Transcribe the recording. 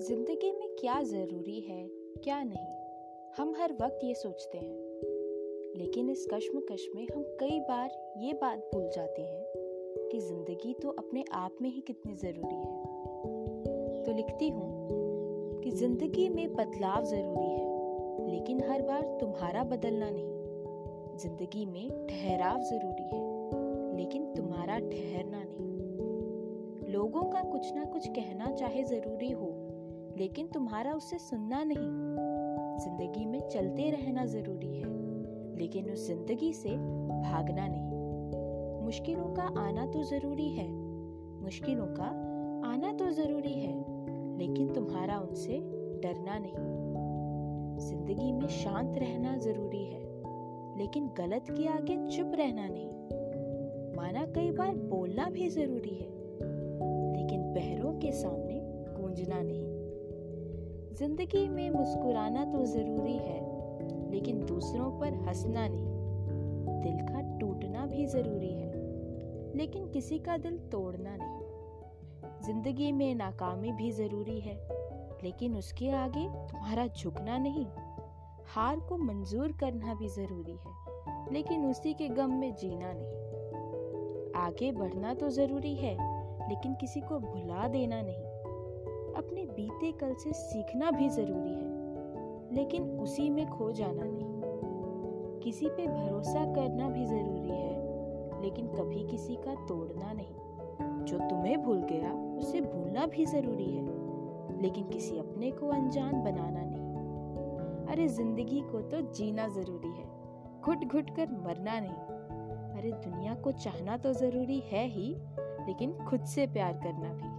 क्या ज़रूरी है, क्या नहीं, हम हर वक्त ये सोचते हैं। लेकिन इस कश्मकश में हम कई बार ये बात भूल जाते हैं कि ज़िंदगी तो अपने आप में ही कितनी ज़रूरी है। तो लिखती हूँ कि ज़िंदगी में बदलाव ज़रूरी है, लेकिन हर बार तुम्हारा बदलना नहीं। ज़िंदगी में ठहराव ज़रूरी है, लेकिन तुम्हारा ठहरना नहीं। लोगों का कुछ ना कुछ कहना चाहे ज़रूरी हो लेकिन तुम्हारा उससे सुनना नहीं। ज़िंदगी में चलते रहना ज़रूरी है, लेकिन उस ज़िंदगी से भागना नहीं। मुश्किलों का आना तो ज़रूरी है, मुश्किलों का आना तो ज़रूरी है, लेकिन तुम्हारा उनसे डरना नहीं। ज़िंदगी में शांत रहना ज़रूरी है, लेकिन गलत के आगे चुप रहना नहीं। माना कई बार बोलना भी ज़रूरी है, लेकिन बहरों के सामने गूंजना नहीं। ज़िंदगी में मुस्कुराना तो ज़रूरी है, लेकिन दूसरों पर हंसना नहीं। दिल का टूटना भी ज़रूरी है, लेकिन किसी का दिल तोड़ना नहीं। ज़िंदगी में नाकामी भी ज़रूरी है, लेकिन उसके आगे तुम्हारा झुकना नहीं। हार को मंजूर करना भी ज़रूरी है, लेकिन उसी के गम में जीना नहीं। आगे बढ़ना तो ज़रूरी है, लेकिन किसी को भुला देना नहीं। अपने बीते कल से सीखना भी ज़रूरी है, लेकिन उसी में खो जाना नहीं। किसी पे भरोसा करना भी ज़रूरी है, लेकिन कभी किसी का तोड़ना नहीं। जो तुम्हें भूल गया, उसे भूलना भी ज़रूरी है, लेकिन किसी अपने को अनजान बनाना नहीं। अरे, ज़िंदगी को तो जीना ज़रूरी है घुट घुट कर मरना नहीं। अरे, दुनिया को चाहना तो ज़रूरी है ही, लेकिन खुद से प्यार करना भी।